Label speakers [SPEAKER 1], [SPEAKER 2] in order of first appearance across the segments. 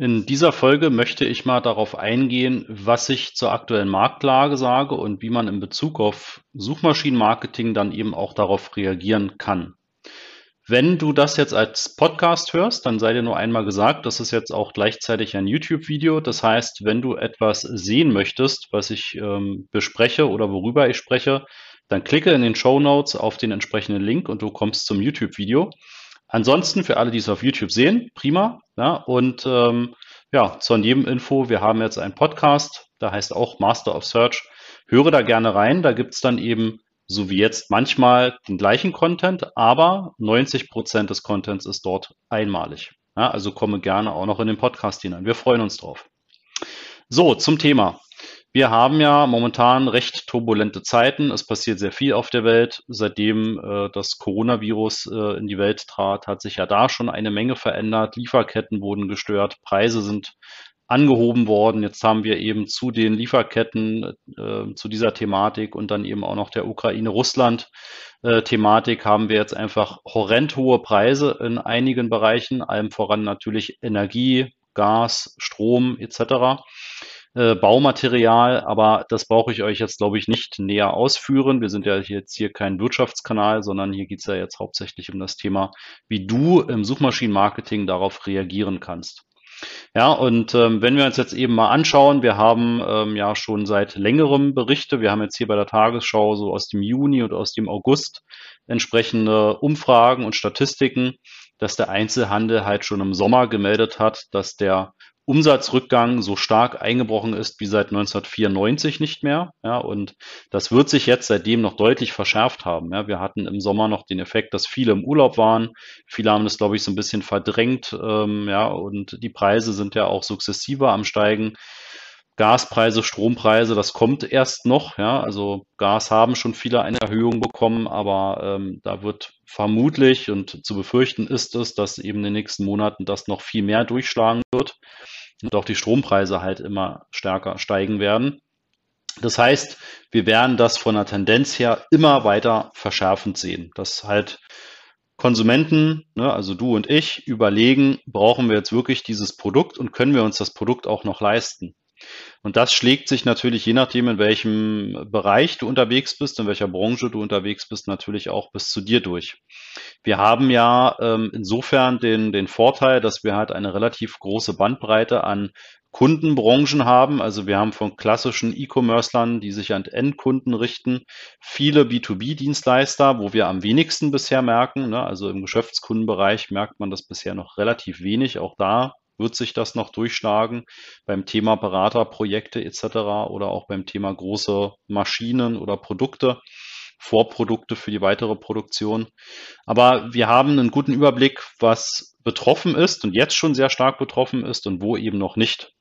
[SPEAKER 1] In dieser Folge möchte ich mal darauf eingehen, was ich zur aktuellen Marktlage sage und wie man in Bezug auf Suchmaschinenmarketing dann eben auch darauf reagieren kann. Wenn du das jetzt als Podcast hörst, dann sei dir nur einmal gesagt, das ist jetzt auch gleichzeitig ein YouTube-Video. Das heißt, wenn du etwas sehen möchtest, was ich ähm, bespreche oder worüber ich spreche, dann klicke in den Show Notes auf den entsprechenden Link und du kommst zum YouTube-Video. Ansonsten für alle, die es auf YouTube sehen, prima. Ja, und ähm, ja, zu jedem Info, wir haben jetzt einen Podcast, der heißt auch Master of Search. Höre da gerne rein, da gibt's dann eben, so wie jetzt, manchmal den gleichen Content, aber 90 Prozent des Contents ist dort einmalig. Ja, also komme gerne auch noch in den Podcast hinein. Wir freuen uns drauf. So, zum Thema. Wir haben ja momentan recht turbulente Zeiten. Es passiert sehr viel auf der Welt. Seitdem äh, das Coronavirus äh, in die Welt trat, hat sich ja da schon eine Menge verändert. Lieferketten wurden gestört, Preise sind angehoben worden. Jetzt haben wir eben zu den Lieferketten, äh, zu dieser Thematik und dann eben auch noch der Ukraine-Russland-Thematik haben wir jetzt einfach horrend hohe Preise in einigen Bereichen, allem voran natürlich Energie, Gas, Strom etc. Äh, Baumaterial, aber das brauche ich euch jetzt, glaube ich, nicht näher ausführen. Wir sind ja jetzt hier kein Wirtschaftskanal, sondern hier geht es ja jetzt hauptsächlich um das Thema, wie du im Suchmaschinenmarketing darauf reagieren kannst. Ja, und ähm, wenn wir uns jetzt eben mal anschauen, wir haben ähm, ja schon seit längerem Berichte, wir haben jetzt hier bei der Tagesschau so aus dem Juni und aus dem August entsprechende Umfragen und Statistiken, dass der Einzelhandel halt schon im Sommer gemeldet hat, dass der Umsatzrückgang so stark eingebrochen ist wie seit 1994 nicht mehr. Ja, und das wird sich jetzt seitdem noch deutlich verschärft haben. Ja, wir hatten im Sommer noch den Effekt, dass viele im Urlaub waren. Viele haben das, glaube ich, so ein bisschen verdrängt. Ähm, ja, und die Preise sind ja auch sukzessiver am Steigen. Gaspreise, Strompreise, das kommt erst noch. Ja, also Gas haben schon viele eine Erhöhung bekommen, aber ähm, da wird vermutlich und zu befürchten ist es, dass eben in den nächsten Monaten das noch viel mehr durchschlagen wird und auch die Strompreise halt immer stärker steigen werden. Das heißt, wir werden das von der Tendenz her immer weiter verschärfend sehen, dass halt Konsumenten, ne, also du und ich, überlegen, brauchen wir jetzt wirklich dieses Produkt und können wir uns das Produkt auch noch leisten? Und das schlägt sich natürlich je nachdem, in welchem Bereich du unterwegs bist, in welcher Branche du unterwegs bist, natürlich auch bis zu dir durch. Wir haben ja ähm, insofern den, den Vorteil, dass wir halt eine relativ große Bandbreite an Kundenbranchen haben. Also wir haben von klassischen E-Commercern, die sich an Endkunden richten, viele B2B-Dienstleister, wo wir am wenigsten bisher merken. Ne? Also im Geschäftskundenbereich merkt man das bisher noch relativ wenig. Auch da wird sich das noch durchschlagen beim Thema Beraterprojekte etc. oder auch beim Thema große Maschinen oder Produkte, Vorprodukte für die weitere Produktion. Aber wir haben einen guten Überblick, was betroffen ist und jetzt schon sehr stark betroffen ist und wo eben noch nicht.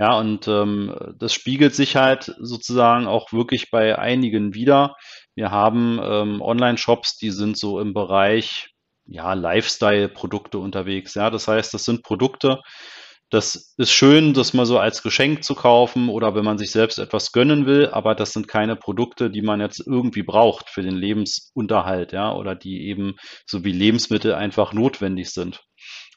[SPEAKER 1] Ja, und ähm, das spiegelt sich halt sozusagen auch wirklich bei einigen wieder. Wir haben ähm, Online-Shops, die sind so im Bereich ja, Lifestyle-Produkte unterwegs. Ja, das heißt, das sind Produkte, das ist schön, das mal so als Geschenk zu kaufen oder wenn man sich selbst etwas gönnen will, aber das sind keine Produkte, die man jetzt irgendwie braucht für den Lebensunterhalt, ja, oder die eben so wie Lebensmittel einfach notwendig sind.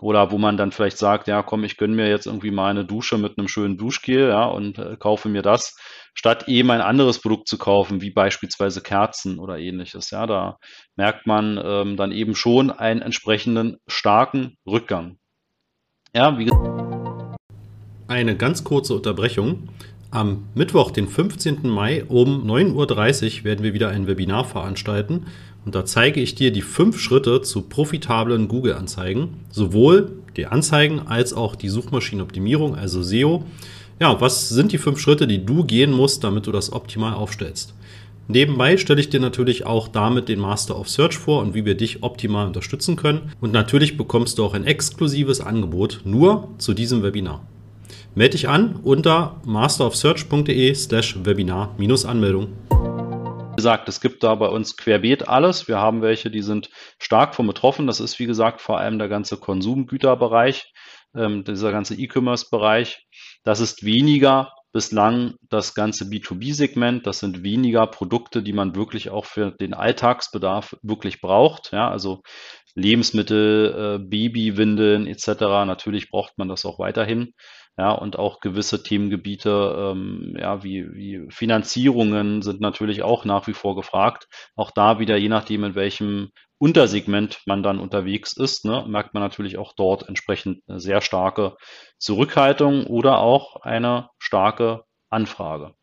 [SPEAKER 1] Oder wo man dann vielleicht sagt, ja, komm, ich gönne mir jetzt irgendwie mal eine Dusche mit einem schönen Duschgel, ja, und äh, kaufe mir das, statt eben ein anderes Produkt zu kaufen, wie beispielsweise Kerzen oder ähnliches. Ja, da merkt man ähm, dann eben schon einen entsprechenden starken Rückgang.
[SPEAKER 2] Ja, wie Eine ganz kurze Unterbrechung. Am Mittwoch, den 15. Mai um 9.30 Uhr werden wir wieder ein Webinar veranstalten und da zeige ich dir die fünf Schritte zu profitablen Google-Anzeigen, sowohl die Anzeigen als auch die Suchmaschinenoptimierung, also SEO. Ja, was sind die fünf Schritte, die du gehen musst, damit du das optimal aufstellst? Nebenbei stelle ich dir natürlich auch damit den Master of Search vor und wie wir dich optimal unterstützen können. Und natürlich bekommst du auch ein exklusives Angebot nur zu diesem Webinar. Melde dich an unter masterofsearch.de slash Webinar-Anmeldung.
[SPEAKER 1] Gesagt, es gibt da bei uns querbeet alles. Wir haben welche, die sind stark von betroffen. Das ist, wie gesagt, vor allem der ganze Konsumgüterbereich, ähm, dieser ganze E-Commerce-Bereich. Das ist weniger bislang das ganze B2B-Segment. Das sind weniger Produkte, die man wirklich auch für den Alltagsbedarf wirklich braucht. Ja, also Lebensmittel, äh, Babywindeln etc. Natürlich braucht man das auch weiterhin. Ja, und auch gewisse Themengebiete, ähm, ja, wie, wie Finanzierungen sind natürlich auch nach wie vor gefragt. Auch da wieder, je nachdem, in welchem Untersegment man dann unterwegs ist, ne, merkt man natürlich auch dort entsprechend eine sehr starke Zurückhaltung oder auch eine starke Anfrage.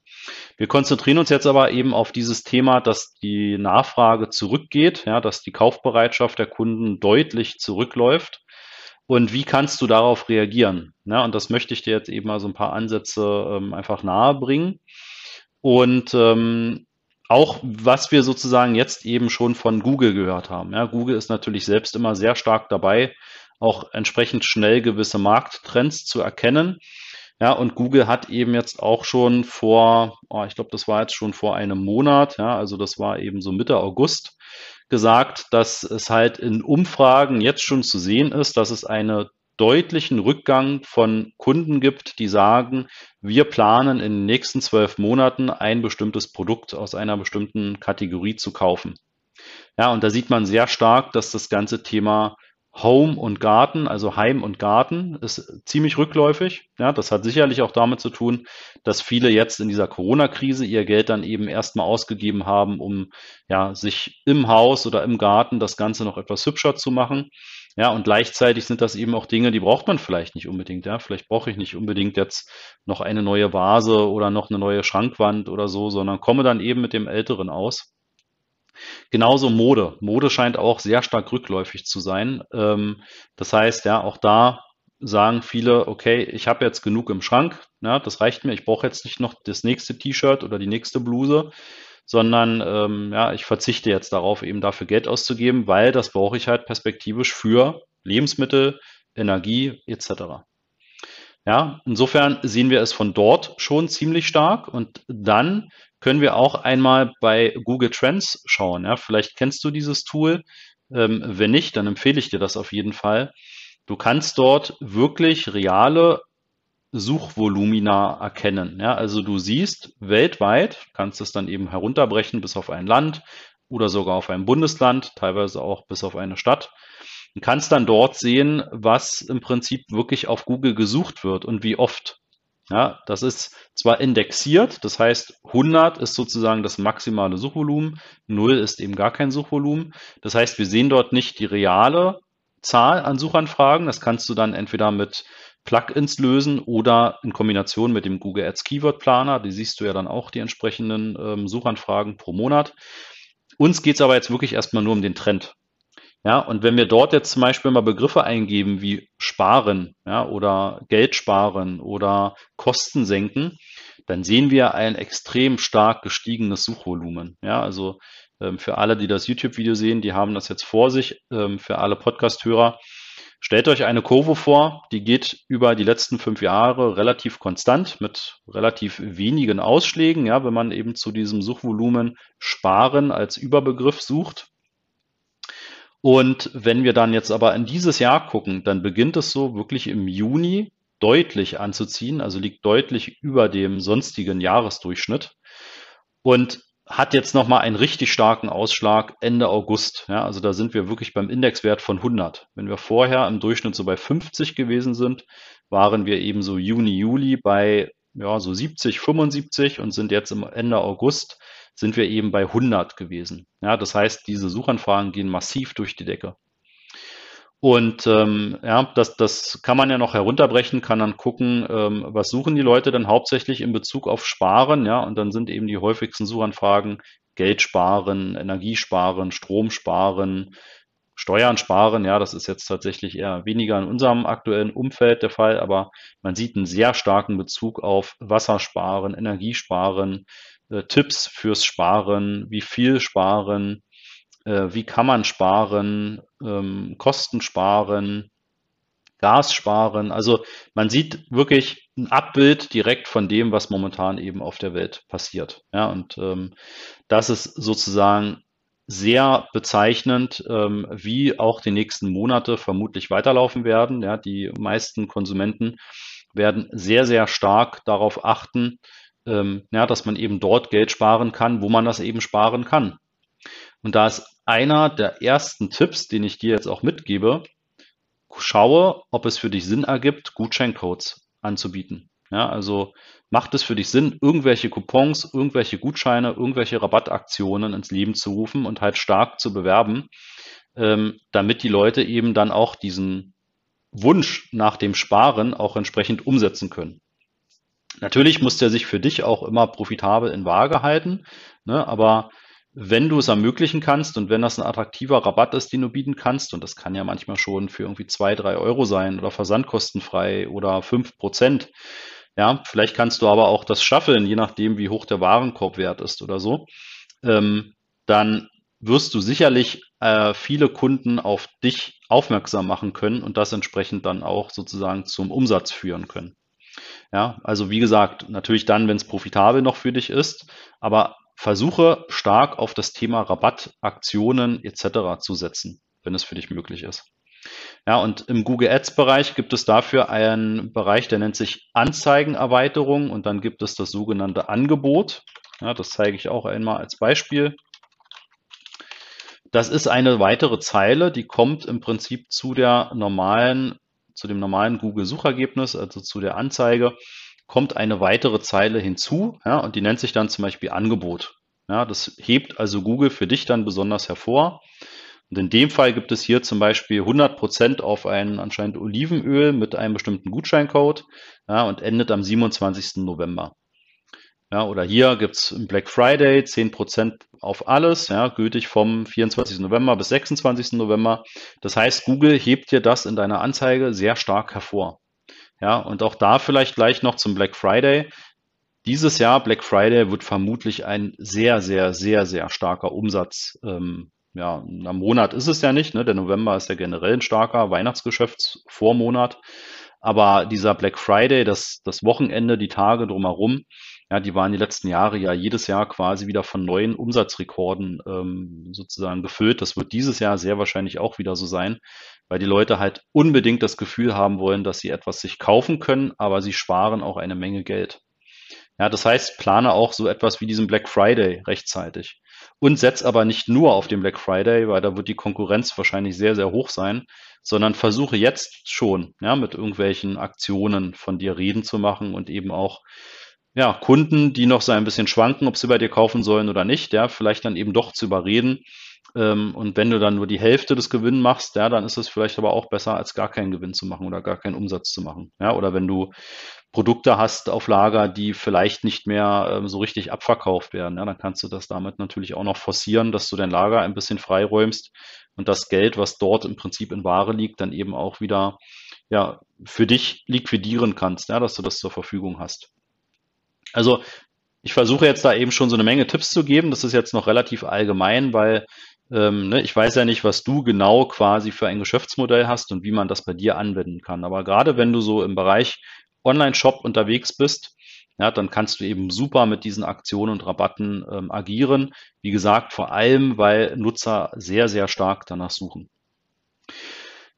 [SPEAKER 1] Wir konzentrieren uns jetzt aber eben auf dieses Thema, dass die Nachfrage zurückgeht, ja, dass die Kaufbereitschaft der Kunden deutlich zurückläuft. Und wie kannst du darauf reagieren? Ja, und das möchte ich dir jetzt eben mal so ein paar Ansätze ähm, einfach nahe bringen. Und ähm, auch was wir sozusagen jetzt eben schon von Google gehört haben. Ja, Google ist natürlich selbst immer sehr stark dabei, auch entsprechend schnell gewisse Markttrends zu erkennen ja, und Google hat eben jetzt auch schon vor, oh, ich glaube, das war jetzt schon vor einem Monat, ja, also das war eben so Mitte August, gesagt, dass es halt in Umfragen jetzt schon zu sehen ist, dass es einen deutlichen Rückgang von Kunden gibt, die sagen, wir planen in den nächsten zwölf Monaten ein bestimmtes Produkt aus einer bestimmten Kategorie zu kaufen. Ja, und da sieht man sehr stark, dass das ganze Thema Home und Garten, also Heim und Garten, ist ziemlich rückläufig. Ja, das hat sicherlich auch damit zu tun, dass viele jetzt in dieser Corona-Krise ihr Geld dann eben erstmal ausgegeben haben, um ja, sich im Haus oder im Garten das Ganze noch etwas hübscher zu machen. Ja, und gleichzeitig sind das eben auch Dinge, die braucht man vielleicht nicht unbedingt. Ja, vielleicht brauche ich nicht unbedingt jetzt noch eine neue Vase oder noch eine neue Schrankwand oder so, sondern komme dann eben mit dem Älteren aus. Genauso Mode. Mode scheint auch sehr stark rückläufig zu sein. Ähm, das heißt, ja, auch da sagen viele, okay, ich habe jetzt genug im Schrank, ja, das reicht mir, ich brauche jetzt nicht noch das nächste T-Shirt oder die nächste Bluse, sondern ähm, ja, ich verzichte jetzt darauf, eben dafür Geld auszugeben, weil das brauche ich halt perspektivisch für Lebensmittel, Energie etc. Ja, insofern sehen wir es von dort schon ziemlich stark und dann können wir auch einmal bei Google Trends schauen. Ja, vielleicht kennst du dieses Tool. Ähm, wenn nicht, dann empfehle ich dir das auf jeden Fall. Du kannst dort wirklich reale Suchvolumina erkennen. Ja, also du siehst weltweit, kannst es dann eben herunterbrechen bis auf ein Land oder sogar auf ein Bundesland, teilweise auch bis auf eine Stadt. Du kannst dann dort sehen, was im Prinzip wirklich auf Google gesucht wird und wie oft. Ja, das ist zwar indexiert, das heißt 100 ist sozusagen das maximale Suchvolumen, 0 ist eben gar kein Suchvolumen. Das heißt, wir sehen dort nicht die reale Zahl an Suchanfragen. Das kannst du dann entweder mit Plugins lösen oder in Kombination mit dem Google Ads Keyword Planer. Die siehst du ja dann auch die entsprechenden ähm, Suchanfragen pro Monat. Uns geht es aber jetzt wirklich erstmal nur um den Trend. Ja, und wenn wir dort jetzt zum Beispiel mal Begriffe eingeben wie sparen, ja, oder Geld sparen oder Kosten senken, dann sehen wir ein extrem stark gestiegenes Suchvolumen. Ja, also ähm, für alle, die das YouTube-Video sehen, die haben das jetzt vor sich. Ähm, für alle Podcast-Hörer, stellt euch eine Kurve vor, die geht über die letzten fünf Jahre relativ konstant mit relativ wenigen Ausschlägen. Ja, wenn man eben zu diesem Suchvolumen sparen als Überbegriff sucht, und wenn wir dann jetzt aber in dieses Jahr gucken, dann beginnt es so wirklich im Juni deutlich anzuziehen, also liegt deutlich über dem sonstigen Jahresdurchschnitt und hat jetzt nochmal einen richtig starken Ausschlag Ende August. Ja, also da sind wir wirklich beim Indexwert von 100. Wenn wir vorher im Durchschnitt so bei 50 gewesen sind, waren wir eben so Juni, Juli bei ja, so 70, 75 und sind jetzt im Ende August sind wir eben bei 100 gewesen. Ja, das heißt, diese Suchanfragen gehen massiv durch die Decke. Und ähm, ja, das, das kann man ja noch herunterbrechen, kann dann gucken, ähm, was suchen die Leute denn hauptsächlich in Bezug auf Sparen, ja, und dann sind eben die häufigsten Suchanfragen Geld sparen, Energie sparen, Strom sparen, Steuern sparen, ja, das ist jetzt tatsächlich eher weniger in unserem aktuellen Umfeld der Fall, aber man sieht einen sehr starken Bezug auf Wassersparen, Energiesparen, äh, Tipps fürs Sparen, wie viel sparen, äh, wie kann man sparen, ähm, Kosten sparen, Gas sparen. Also man sieht wirklich ein Abbild direkt von dem, was momentan eben auf der Welt passiert. Ja, und ähm, das ist sozusagen sehr bezeichnend, ähm, wie auch die nächsten Monate vermutlich weiterlaufen werden. Ja, die meisten Konsumenten werden sehr, sehr stark darauf achten, ähm, ja, dass man eben dort Geld sparen kann, wo man das eben sparen kann. Und da ist einer der ersten Tipps, den ich dir jetzt auch mitgebe, schaue, ob es für dich Sinn ergibt, Gutscheincodes anzubieten. Ja, also macht es für dich Sinn, irgendwelche Coupons, irgendwelche Gutscheine, irgendwelche Rabattaktionen ins Leben zu rufen und halt stark zu bewerben, ähm, damit die Leute eben dann auch diesen Wunsch nach dem Sparen auch entsprechend umsetzen können. Natürlich muss der sich für dich auch immer profitabel in Waage halten, ne, aber wenn du es ermöglichen kannst und wenn das ein attraktiver Rabatt ist, den du bieten kannst, und das kann ja manchmal schon für irgendwie zwei, drei Euro sein oder versandkostenfrei oder fünf Prozent, ja, vielleicht kannst du aber auch das schaffeln, je nachdem, wie hoch der Warenkorbwert ist oder so, ähm, dann wirst du sicherlich äh, viele Kunden auf dich aufmerksam machen können und das entsprechend dann auch sozusagen zum Umsatz führen können. Ja, also wie gesagt, natürlich dann, wenn es profitabel noch für dich ist, aber versuche stark auf das Thema Rabattaktionen etc. zu setzen, wenn es für dich möglich ist. Ja, und im Google Ads Bereich gibt es dafür einen Bereich, der nennt sich Anzeigenerweiterung und dann gibt es das sogenannte Angebot. Ja, das zeige ich auch einmal als Beispiel. Das ist eine weitere Zeile, die kommt im Prinzip zu der normalen, zu dem normalen Google Suchergebnis, also zu der Anzeige kommt eine weitere Zeile hinzu ja, und die nennt sich dann zum Beispiel Angebot. Ja, das hebt also Google für dich dann besonders hervor. Und in dem Fall gibt es hier zum Beispiel 100% auf ein anscheinend Olivenöl mit einem bestimmten Gutscheincode ja, und endet am 27. November. Ja, oder hier gibt es Black Friday 10% auf alles, ja, gültig vom 24. November bis 26. November. Das heißt, Google hebt dir das in deiner Anzeige sehr stark hervor. Ja, und auch da vielleicht gleich noch zum Black Friday. Dieses Jahr, Black Friday, wird vermutlich ein sehr, sehr, sehr, sehr starker Umsatz. Ähm, ja, am Monat ist es ja nicht, ne? Der November ist ja generell ein starker Weihnachtsgeschäftsvormonat. Aber dieser Black Friday, das, das Wochenende, die Tage drumherum, ja, die waren die letzten Jahre ja jedes Jahr quasi wieder von neuen Umsatzrekorden ähm, sozusagen gefüllt. Das wird dieses Jahr sehr wahrscheinlich auch wieder so sein weil die Leute halt unbedingt das Gefühl haben wollen, dass sie etwas sich kaufen können, aber sie sparen auch eine Menge Geld. Ja, das heißt, plane auch so etwas wie diesen Black Friday rechtzeitig. Und setz aber nicht nur auf den Black Friday, weil da wird die Konkurrenz wahrscheinlich sehr, sehr hoch sein, sondern versuche jetzt schon, ja, mit irgendwelchen Aktionen von dir reden zu machen und eben auch ja, Kunden, die noch so ein bisschen schwanken, ob sie bei dir kaufen sollen oder nicht, ja, vielleicht dann eben doch zu überreden, und wenn du dann nur die Hälfte des Gewinns machst, ja, dann ist es vielleicht aber auch besser, als gar keinen Gewinn zu machen oder gar keinen Umsatz zu machen. Ja, oder wenn du Produkte hast auf Lager, die vielleicht nicht mehr ähm, so richtig abverkauft werden, ja, dann kannst du das damit natürlich auch noch forcieren, dass du dein Lager ein bisschen freiräumst und das Geld, was dort im Prinzip in Ware liegt, dann eben auch wieder ja, für dich liquidieren kannst, ja, dass du das zur Verfügung hast. Also ich versuche jetzt da eben schon so eine Menge Tipps zu geben. Das ist jetzt noch relativ allgemein, weil ähm, ne, ich weiß ja nicht, was du genau quasi für ein Geschäftsmodell hast und wie man das bei dir anwenden kann. Aber gerade wenn du so im Bereich Online-Shop unterwegs bist, ja, dann kannst du eben super mit diesen Aktionen und Rabatten ähm, agieren. Wie gesagt, vor allem, weil Nutzer sehr, sehr stark danach suchen.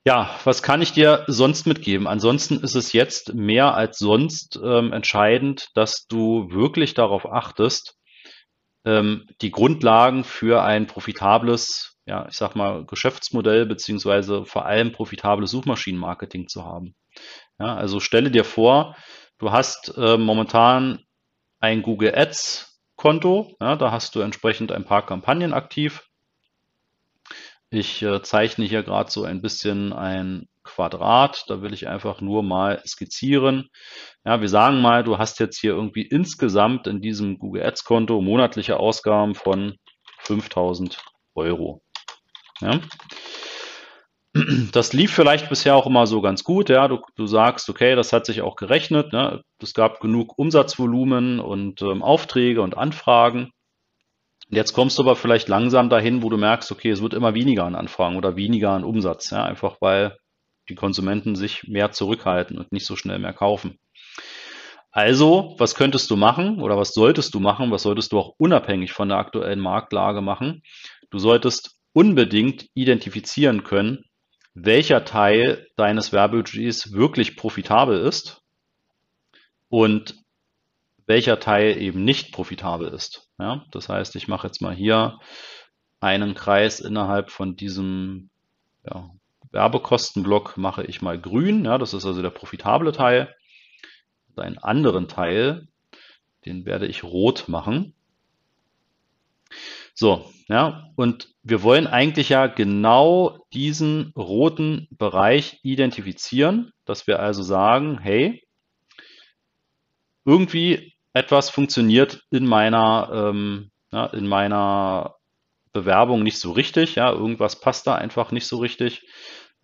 [SPEAKER 1] Ja, was kann ich dir sonst mitgeben? Ansonsten ist es jetzt mehr als sonst ähm, entscheidend, dass du wirklich darauf achtest, ähm, die Grundlagen für ein profitables, ja, ich sag mal, Geschäftsmodell beziehungsweise vor allem profitables Suchmaschinenmarketing zu haben. Ja, also stelle dir vor, du hast äh, momentan ein Google Ads Konto, ja, da hast du entsprechend ein paar Kampagnen aktiv. Ich äh, zeichne hier gerade so ein bisschen ein Quadrat. Da will ich einfach nur mal skizzieren. Ja, wir sagen mal, du hast jetzt hier irgendwie insgesamt in diesem Google Ads Konto monatliche Ausgaben von 5000 Euro. Ja. Das lief vielleicht bisher auch immer so ganz gut. Ja, du, du sagst, okay, das hat sich auch gerechnet. Ne? Es gab genug Umsatzvolumen und ähm, Aufträge und Anfragen. Jetzt kommst du aber vielleicht langsam dahin, wo du merkst, okay, es wird immer weniger an Anfragen oder weniger an Umsatz, ja, einfach weil die Konsumenten sich mehr zurückhalten und nicht so schnell mehr kaufen. Also, was könntest du machen oder was solltest du machen? Was solltest du auch unabhängig von der aktuellen Marktlage machen? Du solltest unbedingt identifizieren können, welcher Teil deines Werbebudgets wirklich profitabel ist und welcher Teil eben nicht profitabel ist. Ja, das heißt, ich mache jetzt mal hier einen Kreis innerhalb von diesem ja, Werbekostenblock mache ich mal grün. Ja, das ist also der profitable Teil. Einen anderen Teil, den werde ich rot machen. So, ja, und wir wollen eigentlich ja genau diesen roten Bereich identifizieren, dass wir also sagen, hey, irgendwie etwas funktioniert in meiner, ähm, ja, in meiner Bewerbung nicht so richtig, ja, irgendwas passt da einfach nicht so richtig.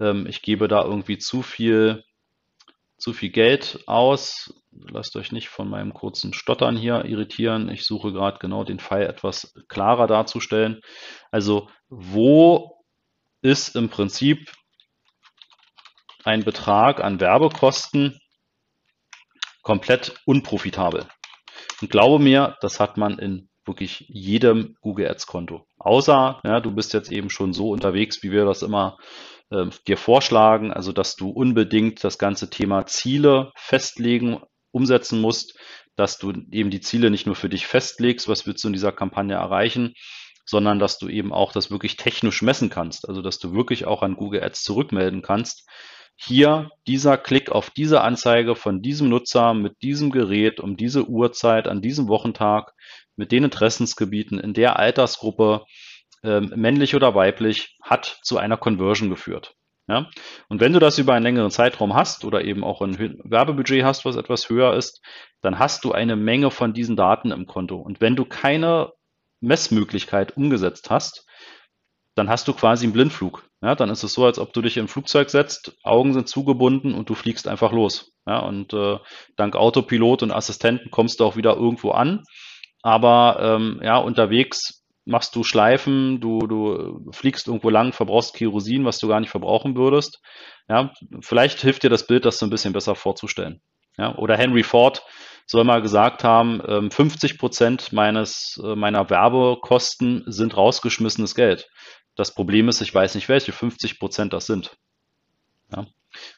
[SPEAKER 1] Ähm, ich gebe da irgendwie zu viel, zu viel Geld aus. Lasst euch nicht von meinem kurzen Stottern hier irritieren. Ich suche gerade genau den Fall etwas klarer darzustellen. Also wo ist im Prinzip ein Betrag an Werbekosten komplett unprofitabel? Und glaube mir, das hat man in wirklich jedem Google Ads Konto. Außer, ja, du bist jetzt eben schon so unterwegs, wie wir das immer äh, dir vorschlagen, also dass du unbedingt das ganze Thema Ziele festlegen, umsetzen musst, dass du eben die Ziele nicht nur für dich festlegst, was willst du in dieser Kampagne erreichen, sondern dass du eben auch das wirklich technisch messen kannst, also dass du wirklich auch an Google Ads zurückmelden kannst, hier dieser Klick auf diese Anzeige von diesem Nutzer mit diesem Gerät um diese Uhrzeit an diesem Wochentag mit den Interessensgebieten in der Altersgruppe, äh, männlich oder weiblich, hat zu einer Conversion geführt. Ja? Und wenn du das über einen längeren Zeitraum hast oder eben auch ein Werbebudget hast, was etwas höher ist, dann hast du eine Menge von diesen Daten im Konto. Und wenn du keine Messmöglichkeit umgesetzt hast, dann hast du quasi einen Blindflug. Ja, dann ist es so, als ob du dich im Flugzeug setzt, Augen sind zugebunden und du fliegst einfach los. Ja, und äh, dank Autopilot und Assistenten kommst du auch wieder irgendwo an. Aber ähm, ja, unterwegs machst du Schleifen, du, du fliegst irgendwo lang, verbrauchst Kerosin, was du gar nicht verbrauchen würdest. Ja, vielleicht hilft dir das Bild, das so ein bisschen besser vorzustellen. Ja, oder Henry Ford soll mal gesagt haben, 50 ähm, Prozent meines, äh, meiner Werbekosten sind rausgeschmissenes Geld. Das Problem ist, ich weiß nicht, welche 50 Prozent das sind. Ja.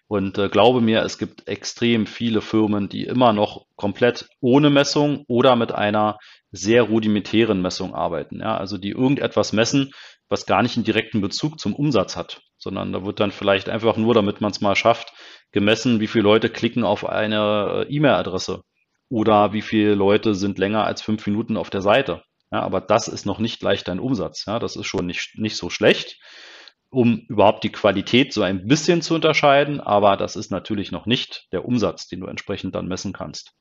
[SPEAKER 1] Und äh, glaube mir, es gibt extrem viele Firmen, die immer noch komplett ohne Messung oder mit einer sehr rudimentären Messung arbeiten. Ja, also die irgendetwas messen, was gar nicht einen direkten Bezug zum Umsatz hat, sondern da wird dann vielleicht einfach nur, damit man es mal schafft, gemessen, wie viele Leute klicken auf eine äh, E-Mail-Adresse oder wie viele Leute sind länger als fünf Minuten auf der Seite. Ja, aber das ist noch nicht leicht ein Umsatz. Ja, das ist schon nicht, nicht so schlecht, um überhaupt die Qualität so ein bisschen zu unterscheiden. Aber das ist natürlich noch nicht der Umsatz, den du entsprechend dann messen kannst.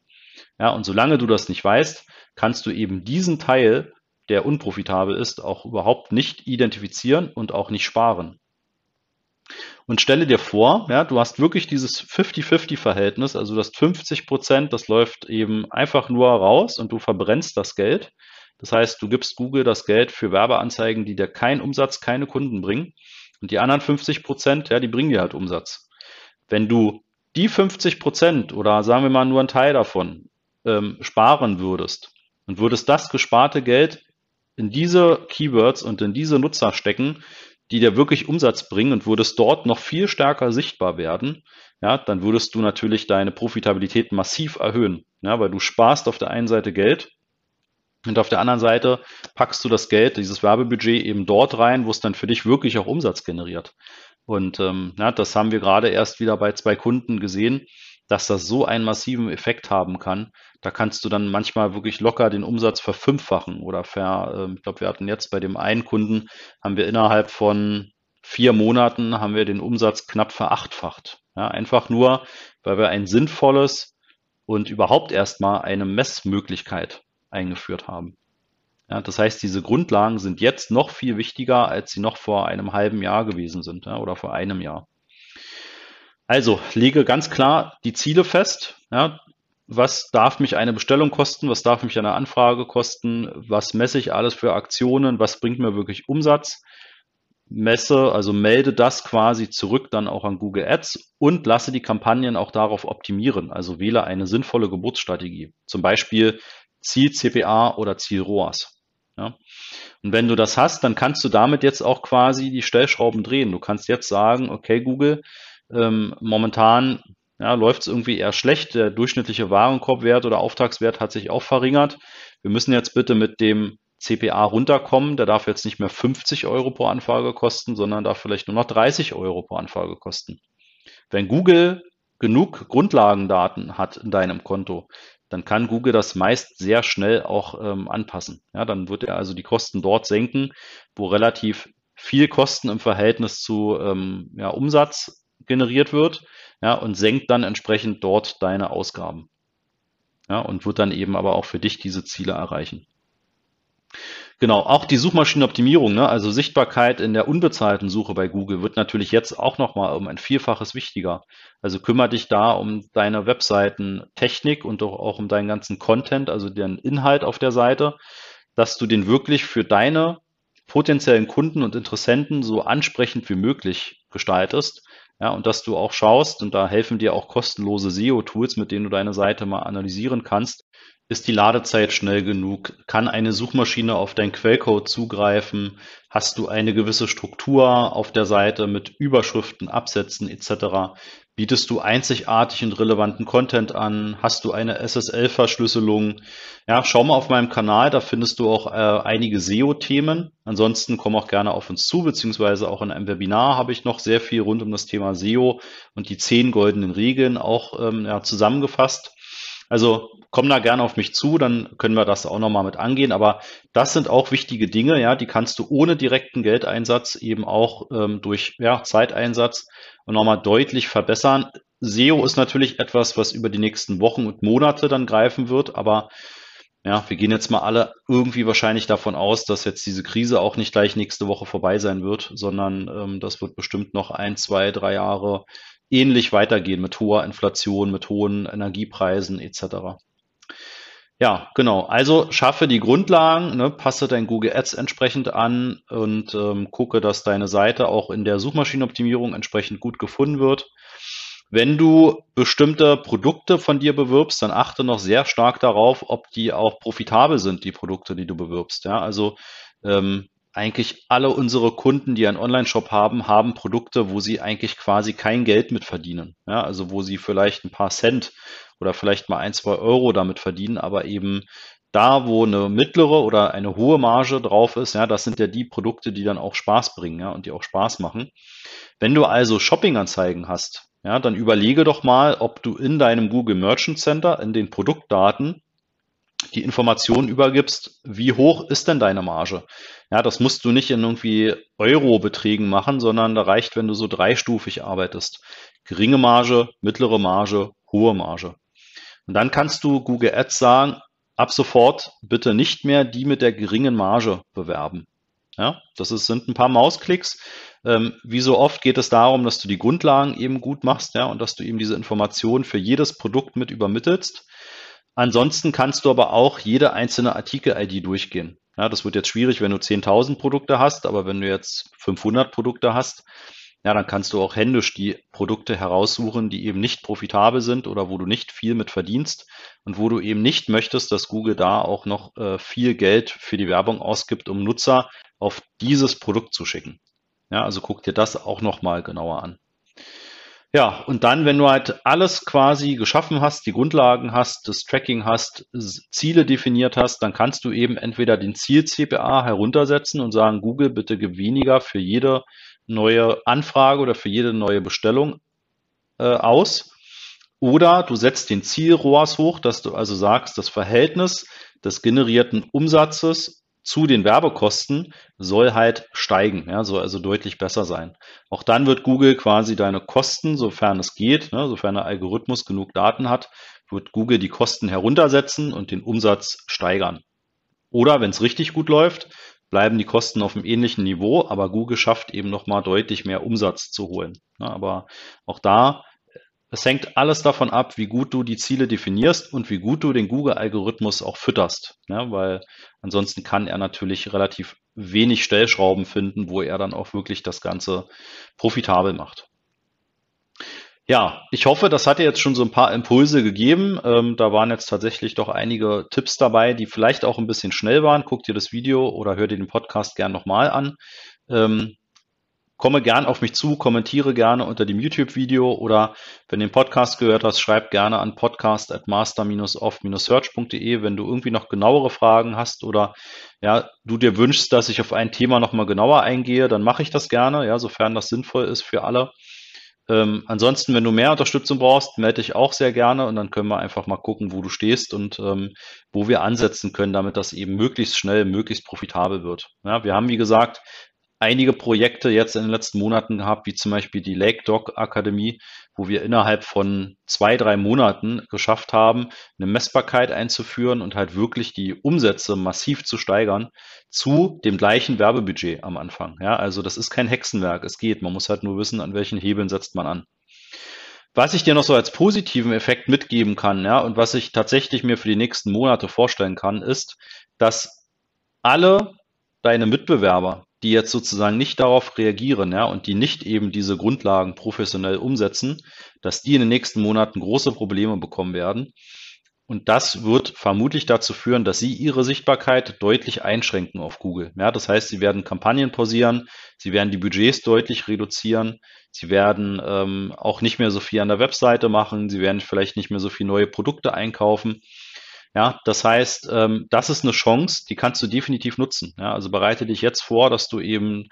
[SPEAKER 1] Ja, und solange du das nicht weißt, kannst du eben diesen Teil, der unprofitabel ist, auch überhaupt nicht identifizieren und auch nicht sparen. Und stelle dir vor, ja, du hast wirklich dieses 50-50-Verhältnis, also du hast 50 Prozent, das läuft eben einfach nur raus und du verbrennst das Geld. Das heißt, du gibst Google das Geld für Werbeanzeigen, die dir keinen Umsatz, keine Kunden bringen. Und die anderen 50 Prozent, ja, die bringen dir halt Umsatz. Wenn du die 50 Prozent oder sagen wir mal nur einen Teil davon ähm, sparen würdest und würdest das gesparte Geld in diese Keywords und in diese Nutzer stecken, die dir wirklich Umsatz bringen und würdest dort noch viel stärker sichtbar werden, ja, dann würdest du natürlich deine Profitabilität massiv erhöhen, ja, weil du sparst auf der einen Seite Geld und auf der anderen Seite packst du das Geld, dieses Werbebudget eben dort rein, wo es dann für dich wirklich auch Umsatz generiert. Und ähm, ja, das haben wir gerade erst wieder bei zwei Kunden gesehen, dass das so einen massiven Effekt haben kann. Da kannst du dann manchmal wirklich locker den Umsatz verfünffachen oder ver, äh, ich glaube, wir hatten jetzt bei dem einen Kunden, haben wir innerhalb von vier Monaten haben wir den Umsatz knapp verachtfacht. Ja, einfach nur, weil wir ein sinnvolles und überhaupt erstmal eine Messmöglichkeit eingeführt haben. Ja, das heißt, diese Grundlagen sind jetzt noch viel wichtiger, als sie noch vor einem halben Jahr gewesen sind ja, oder vor einem Jahr. Also lege ganz klar die Ziele fest. Ja, was darf mich eine Bestellung kosten? Was darf mich eine Anfrage kosten? Was messe ich alles für Aktionen? Was bringt mir wirklich Umsatz? Messe, also melde das quasi zurück dann auch an Google Ads und lasse die Kampagnen auch darauf optimieren. Also wähle eine sinnvolle Geburtsstrategie. Zum Beispiel Ziel CPA oder Ziel ROAS. Ja. Und wenn du das hast, dann kannst du damit jetzt auch quasi die Stellschrauben drehen. Du kannst jetzt sagen, okay, Google, ähm, momentan ja, läuft es irgendwie eher schlecht. Der durchschnittliche Warenkorbwert oder Auftragswert hat sich auch verringert. Wir müssen jetzt bitte mit dem CPA runterkommen. Der darf jetzt nicht mehr 50 Euro pro Anfrage kosten, sondern darf vielleicht nur noch 30 Euro pro Anfrage kosten. Wenn Google genug Grundlagendaten hat in deinem Konto, dann kann Google das meist sehr schnell auch ähm, anpassen. Ja, dann wird er also die Kosten dort senken, wo relativ viel Kosten im Verhältnis zu ähm, ja, Umsatz generiert wird, ja, und senkt dann entsprechend dort deine Ausgaben. Ja, und wird dann eben aber auch für dich diese Ziele erreichen. Genau, auch die Suchmaschinenoptimierung, ne, also Sichtbarkeit in der unbezahlten Suche bei Google wird natürlich jetzt auch nochmal um ein Vielfaches wichtiger. Also kümmere dich da um deine Webseiten-Technik und auch, auch um deinen ganzen Content, also den Inhalt auf der Seite, dass du den wirklich für deine potenziellen Kunden und Interessenten so ansprechend wie möglich gestaltest. Ja, und dass du auch schaust, und da helfen dir auch kostenlose SEO-Tools, mit denen du deine Seite mal analysieren kannst, ist die Ladezeit schnell genug? Kann eine Suchmaschine auf deinen Quellcode zugreifen? Hast du eine gewisse Struktur auf der Seite mit Überschriften, Absätzen etc.? Bietest du einzigartig und relevanten Content an? Hast du eine SSL-Verschlüsselung? Ja, schau mal auf meinem Kanal, da findest du auch äh, einige SEO-Themen. Ansonsten komm auch gerne auf uns zu, beziehungsweise auch in einem Webinar habe ich noch sehr viel rund um das Thema SEO und die zehn goldenen Regeln auch ähm, ja, zusammengefasst. Also komm da gerne auf mich zu, dann können wir das auch nochmal mit angehen. Aber das sind auch wichtige Dinge, ja, die kannst du ohne direkten Geldeinsatz eben auch ähm, durch ja, Zeiteinsatz nochmal deutlich verbessern. SEO ist natürlich etwas, was über die nächsten Wochen und Monate dann greifen wird, aber ja, wir gehen jetzt mal alle irgendwie wahrscheinlich davon aus, dass jetzt diese Krise auch nicht gleich nächste Woche vorbei sein wird, sondern ähm, das wird bestimmt noch ein, zwei, drei Jahre ähnlich weitergehen mit hoher Inflation, mit hohen Energiepreisen etc. Ja, genau. Also schaffe die Grundlagen, ne, passe dein Google Ads entsprechend an und ähm, gucke, dass deine Seite auch in der Suchmaschinenoptimierung entsprechend gut gefunden wird. Wenn du bestimmte Produkte von dir bewirbst, dann achte noch sehr stark darauf, ob die auch profitabel sind, die Produkte, die du bewirbst. Ja, also ähm, eigentlich alle unsere Kunden, die einen Online-Shop haben, haben Produkte, wo sie eigentlich quasi kein Geld mit verdienen. Ja, also wo sie vielleicht ein paar Cent oder vielleicht mal ein, zwei Euro damit verdienen, aber eben da, wo eine mittlere oder eine hohe Marge drauf ist, ja, das sind ja die Produkte, die dann auch Spaß bringen, ja, und die auch Spaß machen. Wenn du also Shopping-Anzeigen hast, ja, dann überlege doch mal, ob du in deinem Google Merchant Center in den Produktdaten die Informationen übergibst, wie hoch ist denn deine Marge? Ja, das musst du nicht in irgendwie Euro-Beträgen machen, sondern da reicht, wenn du so dreistufig arbeitest. Geringe Marge, mittlere Marge, hohe Marge. Und dann kannst du Google Ads sagen, ab sofort bitte nicht mehr die mit der geringen Marge bewerben. Ja, das ist, sind ein paar Mausklicks. Ähm, wie so oft geht es darum, dass du die Grundlagen eben gut machst, ja, und dass du eben diese Informationen für jedes Produkt mit übermittelst. Ansonsten kannst du aber auch jede einzelne Artikel-ID durchgehen. Ja, das wird jetzt schwierig, wenn du 10.000 Produkte hast, aber wenn du jetzt 500 Produkte hast, ja, dann kannst du auch händisch die Produkte heraussuchen, die eben nicht profitabel sind oder wo du nicht viel mit verdienst und wo du eben nicht möchtest, dass Google da auch noch äh, viel Geld für die Werbung ausgibt, um Nutzer auf dieses Produkt zu schicken. Ja, also guck dir das auch nochmal genauer an. Ja, und dann, wenn du halt alles quasi geschaffen hast, die Grundlagen hast, das Tracking hast, Ziele definiert hast, dann kannst du eben entweder den Ziel-CPA heruntersetzen und sagen, Google, bitte gib weniger für jede neue Anfrage oder für jede neue Bestellung äh, aus. Oder du setzt den Ziel-ROAS hoch, dass du also sagst, das Verhältnis des generierten Umsatzes zu den Werbekosten soll halt steigen, ja, soll also deutlich besser sein. Auch dann wird Google quasi deine Kosten, sofern es geht, ne, sofern der Algorithmus genug Daten hat, wird Google die Kosten heruntersetzen und den Umsatz steigern. Oder wenn es richtig gut läuft, bleiben die Kosten auf einem ähnlichen Niveau, aber Google schafft eben nochmal deutlich mehr Umsatz zu holen. Ja, aber auch da es hängt alles davon ab, wie gut du die Ziele definierst und wie gut du den Google-Algorithmus auch fütterst. Ja, weil ansonsten kann er natürlich relativ wenig Stellschrauben finden, wo er dann auch wirklich das Ganze profitabel macht. Ja, ich hoffe, das hat dir jetzt schon so ein paar Impulse gegeben. Ähm, da waren jetzt tatsächlich doch einige Tipps dabei, die vielleicht auch ein bisschen schnell waren. Guck dir das Video oder hör dir den Podcast gern nochmal an. Ähm, komme gern auf mich zu, kommentiere gerne unter dem YouTube-Video oder wenn du den Podcast gehört hast, schreib gerne an podcast at master-off-search.de, wenn du irgendwie noch genauere Fragen hast oder ja, du dir wünschst, dass ich auf ein Thema nochmal genauer eingehe, dann mache ich das gerne, ja, sofern das sinnvoll ist für alle. Ähm, ansonsten, wenn du mehr Unterstützung brauchst, melde dich auch sehr gerne und dann können wir einfach mal gucken, wo du stehst und ähm, wo wir ansetzen können, damit das eben möglichst schnell, möglichst profitabel wird. Ja, wir haben, wie gesagt, einige Projekte jetzt in den letzten Monaten gehabt, wie zum Beispiel die Lake Dog Akademie, wo wir innerhalb von zwei, drei Monaten geschafft haben, eine Messbarkeit einzuführen und halt wirklich die Umsätze massiv zu steigern zu dem gleichen Werbebudget am Anfang. Ja, also das ist kein Hexenwerk. Es geht. Man muss halt nur wissen, an welchen Hebeln setzt man an. Was ich dir noch so als positiven Effekt mitgeben kann, ja, und was ich tatsächlich mir für die nächsten Monate vorstellen kann, ist, dass alle deine Mitbewerber, die jetzt sozusagen nicht darauf reagieren, ja, und die nicht eben diese Grundlagen professionell umsetzen, dass die in den nächsten Monaten große Probleme bekommen werden. Und das wird vermutlich dazu führen, dass sie ihre Sichtbarkeit deutlich einschränken auf Google. Ja, das heißt, sie werden Kampagnen pausieren, sie werden die Budgets deutlich reduzieren, sie werden ähm, auch nicht mehr so viel an der Webseite machen, sie werden vielleicht nicht mehr so viel neue Produkte einkaufen. Ja, das heißt, ähm, das ist eine Chance, die kannst du definitiv nutzen. Ja, also bereite dich jetzt vor, dass du eben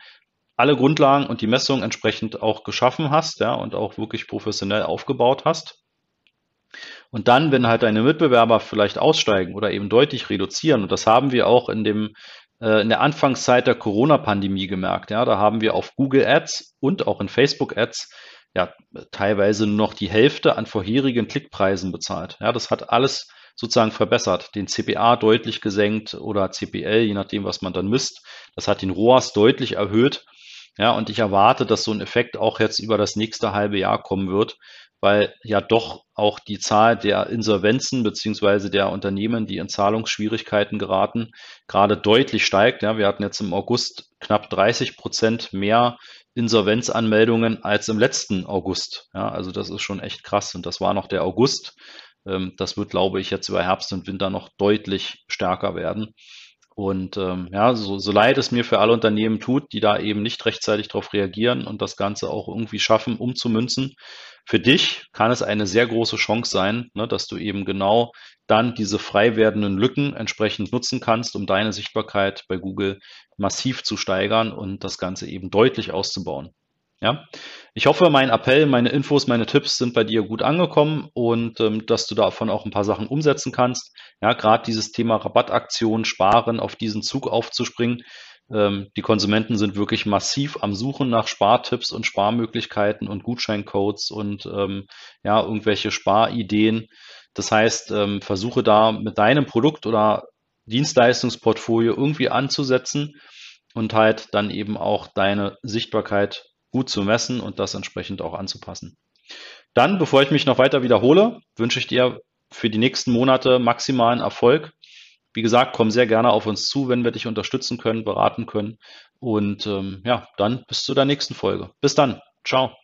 [SPEAKER 1] alle Grundlagen und die Messung entsprechend auch geschaffen hast, ja, und auch wirklich professionell aufgebaut hast. Und dann, wenn halt deine Mitbewerber vielleicht aussteigen oder eben deutlich reduzieren, und das haben wir auch in dem äh, in der Anfangszeit der Corona-Pandemie gemerkt, ja, da haben wir auf Google Ads und auch in Facebook Ads ja teilweise nur noch die Hälfte an vorherigen Klickpreisen bezahlt. Ja, das hat alles sozusagen verbessert, den CPA deutlich gesenkt oder CPL, je nachdem, was man dann misst. Das hat den ROAS deutlich erhöht. Ja, und ich erwarte, dass so ein Effekt auch jetzt über das nächste halbe Jahr kommen wird, weil ja doch auch die Zahl der Insolvenzen beziehungsweise der Unternehmen, die in Zahlungsschwierigkeiten geraten, gerade deutlich steigt. Ja, wir hatten jetzt im August knapp 30 Prozent mehr Insolvenzanmeldungen als im letzten August. Ja, also das ist schon echt krass. Und das war noch der August. Ähm, das wird, glaube ich, jetzt über Herbst und Winter noch deutlich stärker werden. Und ähm, ja, so, so leid es mir für alle Unternehmen tut, die da eben nicht rechtzeitig darauf reagieren und das Ganze auch irgendwie schaffen, umzumünzen, für dich kann es eine sehr große Chance sein, ne, dass du eben genau dann diese frei werdenden Lücken entsprechend nutzen kannst, um deine Sichtbarkeit bei Google massiv zu steigern und das Ganze eben deutlich auszubauen. Ja, ich hoffe, mein Appell, meine Infos, meine Tipps sind bei dir gut angekommen und ähm, dass du davon auch ein paar Sachen umsetzen kannst. Ja, gerade dieses Thema Rabattaktion, Sparen, auf diesen Zug aufzuspringen. Ähm, die Konsumenten sind wirklich massiv am Suchen nach Spartipps und Sparmöglichkeiten und Gutscheincodes und ähm, ja, irgendwelche Sparideen. Das heißt, ähm, versuche da mit deinem Produkt oder Dienstleistungsportfolio irgendwie anzusetzen und halt dann eben auch deine Sichtbarkeit gut zu messen und das entsprechend auch anzupassen. Dann, bevor ich mich noch weiter wiederhole, wünsche ich dir für die nächsten Monate maximalen Erfolg. Wie gesagt, komm sehr gerne auf uns zu, wenn wir dich unterstützen können, beraten können. Und ähm, ja, dann bis zu der nächsten Folge. Bis dann. Ciao.